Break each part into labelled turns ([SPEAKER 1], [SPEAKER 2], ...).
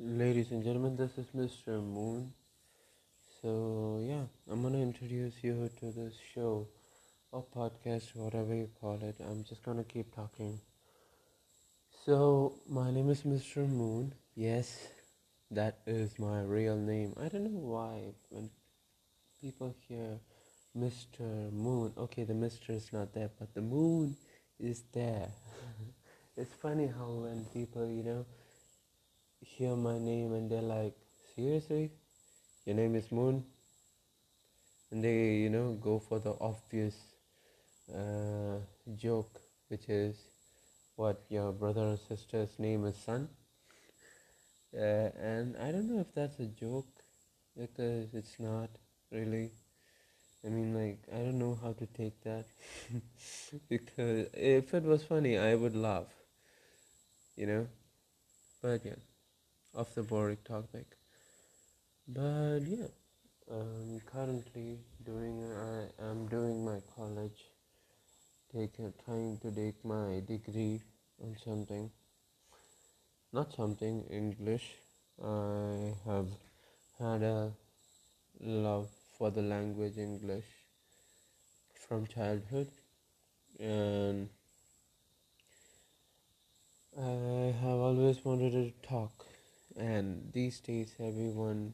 [SPEAKER 1] Ladies and gentlemen, this is Mr. Moon. So, yeah, I'm gonna introduce you to this show or podcast, whatever you call it. I'm just gonna keep talking. So, my name is Mr. Moon. Yes, that is my real name. I don't know why when people hear Mr. Moon, okay, the Mr. is not there, but the moon is there. it's funny how when people, you know, hear my name and they're like, seriously? Your name is Moon? And they, you know, go for the obvious uh, joke, which is what your brother or sister's name is Sun. Uh, and I don't know if that's a joke because it's not really. I mean, like, I don't know how to take that because if it was funny, I would laugh, you know. But yeah off the boring topic. But yeah, I'm currently doing I am doing my college, take trying to take my degree on something. Not something English. I have had a love for the language English from childhood and I have always wanted to talk and these days everyone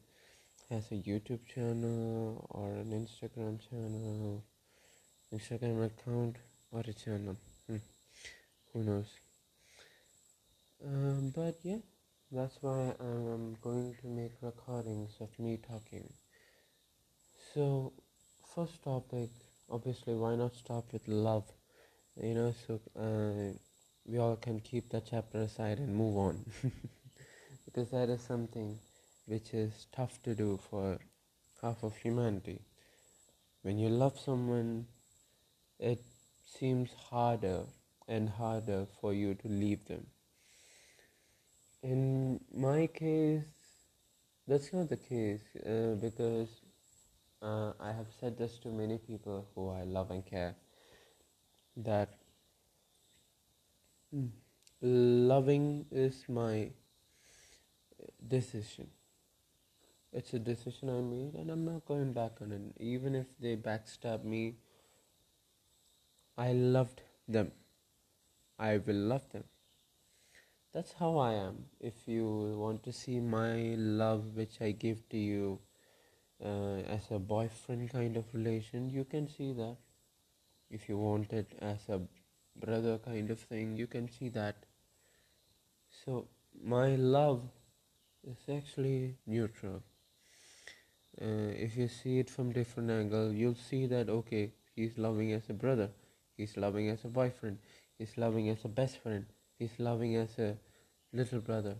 [SPEAKER 1] has a youtube channel or an instagram channel instagram account or a channel. Hmm. who knows? Um, but yeah that's why i'm going to make recordings of me talking. So first topic obviously why not start with love? You know so uh, we all can keep that chapter aside and move on because that is something which is tough to do for half of humanity. When you love someone, it seems harder and harder for you to leave them. In my case, that's not the case uh, because uh, I have said this to many people who I love and care that mm, loving is my decision. It's a decision I made, and I'm not going back on it. Even if they backstab me, I loved them. I will love them. That's how I am. If you want to see my love, which I give to you uh, as a boyfriend kind of relation, you can see that. If you want it as a brother kind of thing, you can see that. So, my love it's actually neutral. Uh, if you see it from different angle, you'll see that okay, he's loving as a brother, he's loving as a boyfriend, he's loving as a best friend, he's loving as a little brother,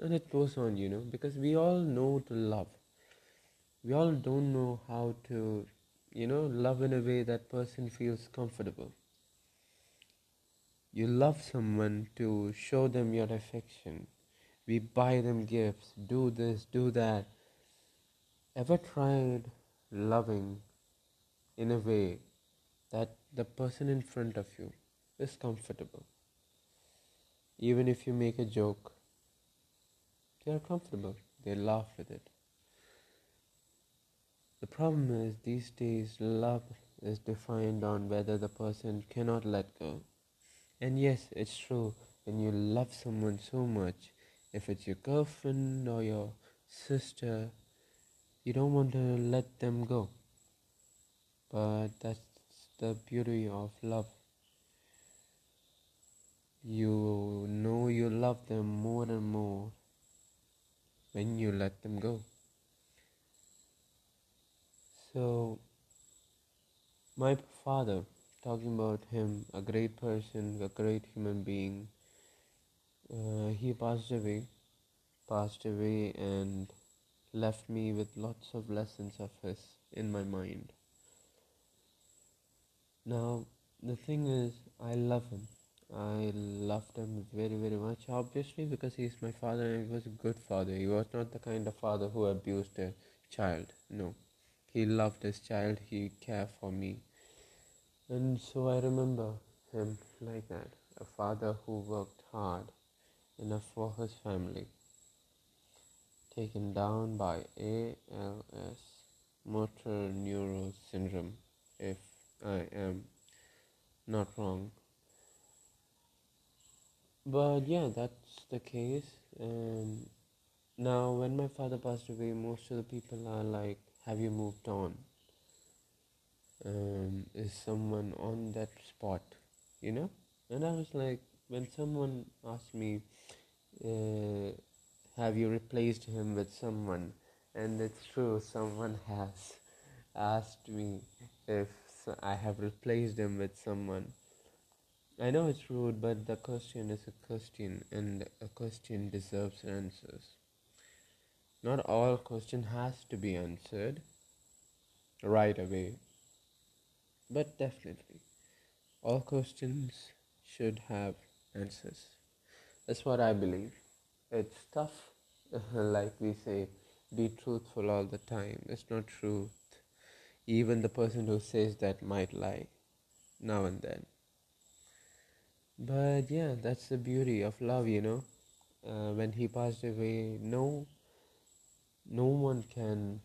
[SPEAKER 1] and it goes on, you know, because we all know to love. We all don't know how to, you know, love in a way that person feels comfortable. You love someone to show them your affection we buy them gifts, do this, do that. Ever tried loving in a way that the person in front of you is comfortable? Even if you make a joke, they are comfortable, they laugh with it. The problem is these days love is defined on whether the person cannot let go. And yes, it's true, when you love someone so much, if it's your girlfriend or your sister, you don't want to let them go. But that's the beauty of love. You know you love them more and more when you let them go. So, my father, talking about him, a great person, a great human being, uh, he passed away passed away and left me with lots of lessons of his in my mind. Now the thing is i love him. I loved him very very much obviously because he's my father and he was a good father. He was not the kind of father who abused a child no. He loved his child he cared for me. And so i remember him like that a father who worked hard enough for his family. taken down by ALS, motor neuron syndrome, if I am not wrong. But yeah, that's the case. And now, when my father passed away, most of the people are like, Have you moved on? Um, is someone on that spot? You know? And I was like, when someone asked me, uh, Have you replaced him with someone? And it's true, someone has asked me if I have replaced him with someone. I know it's rude, but the question is a question, and a question deserves answers. Not all question has to be answered right away, but definitely all questions should have answers. That's what I believe. It's tough, like we say, be truthful all the time. It's not truth. Even the person who says that might lie now and then. But yeah, that's the beauty of love, you know. Uh, when he passed away, no, no one can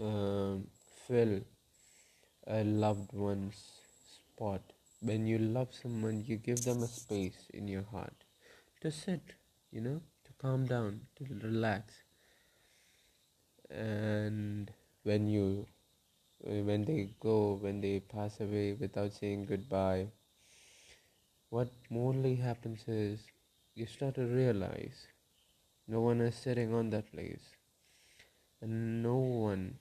[SPEAKER 1] uh, fill a loved one's spot. When you love someone, you give them a space in your heart to sit, you know, to calm down, to relax. And when you, when they go, when they pass away without saying goodbye what mostly happens is you start to realize no one is sitting on that place and no one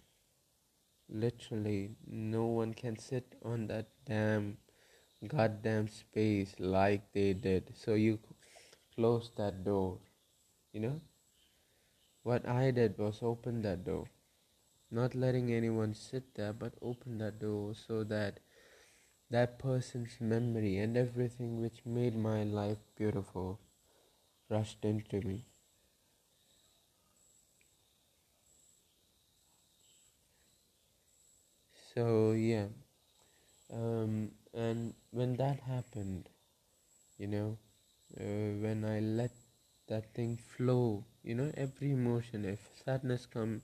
[SPEAKER 1] literally no one can sit on that damn goddamn space like they did so you close that door you know what i did was open that door not letting anyone sit there but open that door so that that person's memory and everything which made my life beautiful rushed into me. So, yeah. Um, and when that happened, you know, uh, when I let that thing flow, you know, every emotion, if sadness come,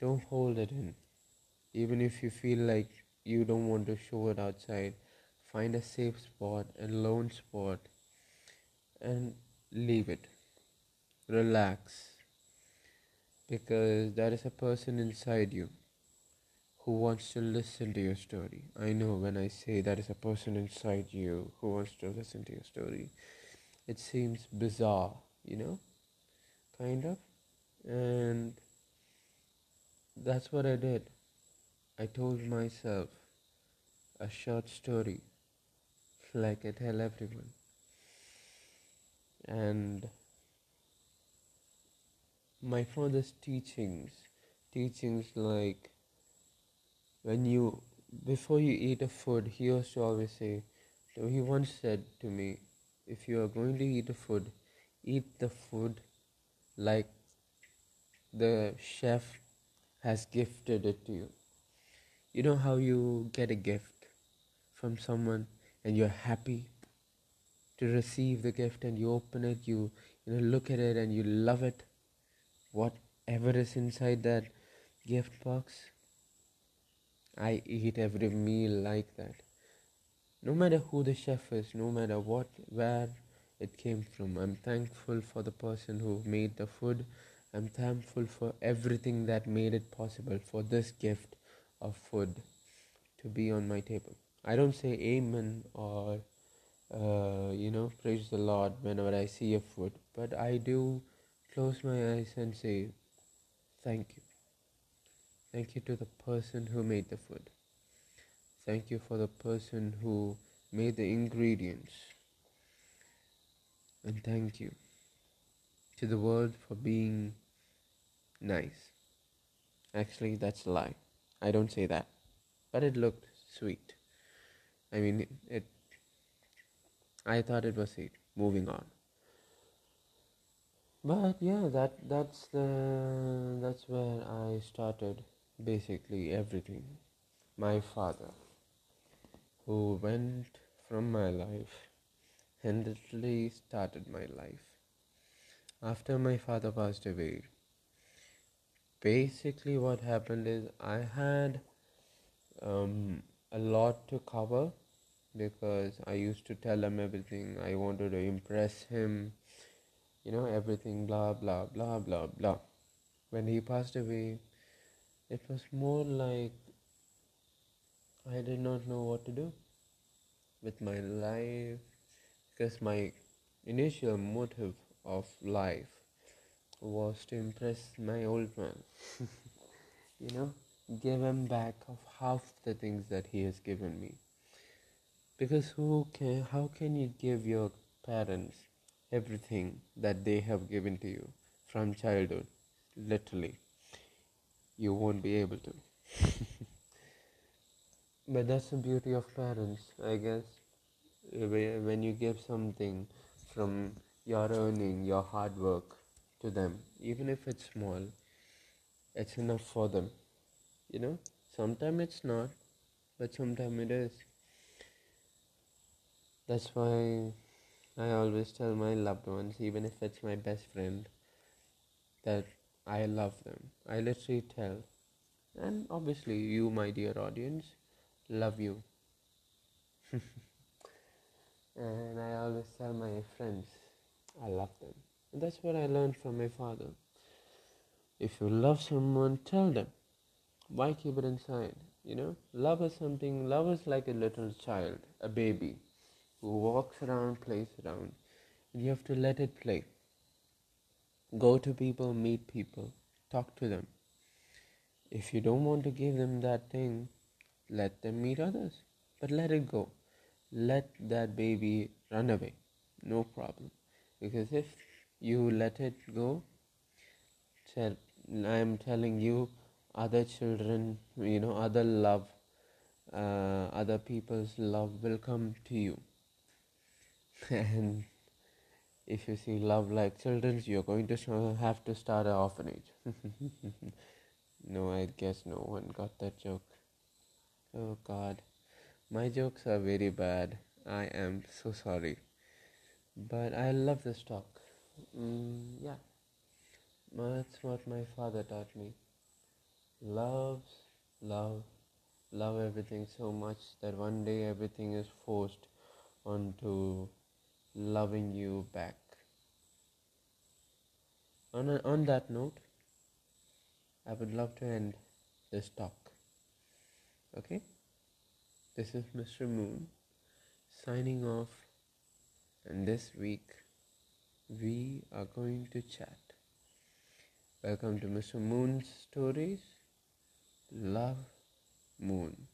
[SPEAKER 1] don't hold it in. Even if you feel like you don't want to show it outside, find a safe spot, a lone spot, and leave it. Relax. Because there is a person inside you who wants to listen to your story. I know when I say there is a person inside you who wants to listen to your story, it seems bizarre, you know? Kind of. And that's what I did. I told myself a short story like I tell everyone. And my father's teachings, teachings like when you, before you eat a food, he used to always say, so he once said to me, if you are going to eat a food, eat the food like the chef has gifted it to you. You know how you get a gift from someone and you're happy to receive the gift and you open it you you know look at it and you love it? Whatever is inside that gift box i eat every meal like that no matter who the chef is no matter what where it came from i'm thankful for the person who made the food i'm thankful for everything that made it possible for this gift of food to be on my table. I don't say amen or, uh, you know, praise the Lord whenever I see a food, but I do close my eyes and say, thank you. Thank you to the person who made the food. Thank you for the person who made the ingredients. And thank you to the world for being nice. Actually, that's a lie. I don't say that, but it looked sweet. I mean, it. I thought it was sweet. Moving on. But yeah, that that's the that's where I started basically everything. My father, who went from my life, and literally started my life. After my father passed away, basically, what happened is I had um, a lot to cover because I used to tell him everything. I wanted to impress him, you know, everything, blah, blah, blah, blah, blah. When he passed away, it was more like I did not know what to do with my life because my initial motive of life was to impress my old man. you know, give him back of half the things that he has given me. Because who can how can you give your parents everything that they have given to you from childhood? Literally. You won't be able to. but that's the beauty of parents, I guess. When you give something from your earning, your hard work to them, even if it's small, it's enough for them. You know, sometimes it's not, but sometimes it is. That's why I always tell my loved ones, even if it's my best friend, that I love them. I literally tell. And obviously, you, my dear audience, love you. and I always tell my friends, I love them. And that's what I learned from my father. If you love someone, tell them. Why keep it inside? You know, love is something, love is like a little child, a baby who walks around, plays around. You have to let it play. Go to people, meet people, talk to them. If you don't want to give them that thing, let them meet others. But let it go. Let that baby run away. No problem. Because if you let it go, I am telling you, other children, you know, other love, uh, other people's love will come to you. and if you see love like children's, you're going to have to start an orphanage. no, I guess no one got that joke. Oh God, my jokes are very bad. I am so sorry. But I love this talk. Mm, yeah, that's what my father taught me. Love, love, love everything so much that one day everything is forced onto loving you back. On, a, on that note, I would love to end this talk. Okay? This is Mr. Moon signing off, and this week we are going to chat. Welcome to Mr. Moon's Stories. Love Moon.